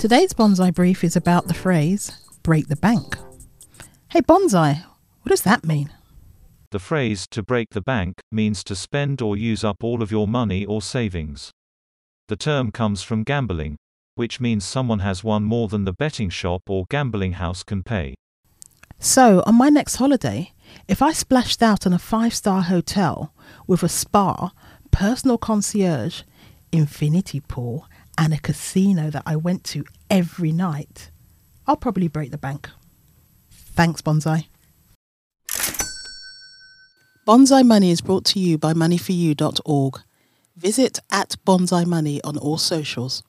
Today's bonsai brief is about the phrase break the bank. Hey, bonsai, what does that mean? The phrase to break the bank means to spend or use up all of your money or savings. The term comes from gambling, which means someone has won more than the betting shop or gambling house can pay. So, on my next holiday, if I splashed out in a five star hotel with a spa, personal concierge, infinity pool, and a casino that I went to every night, I'll probably break the bank. Thanks, Bonsai. Bonsai Money is brought to you by moneyforyou.org. Visit at Bonsai Money on all socials.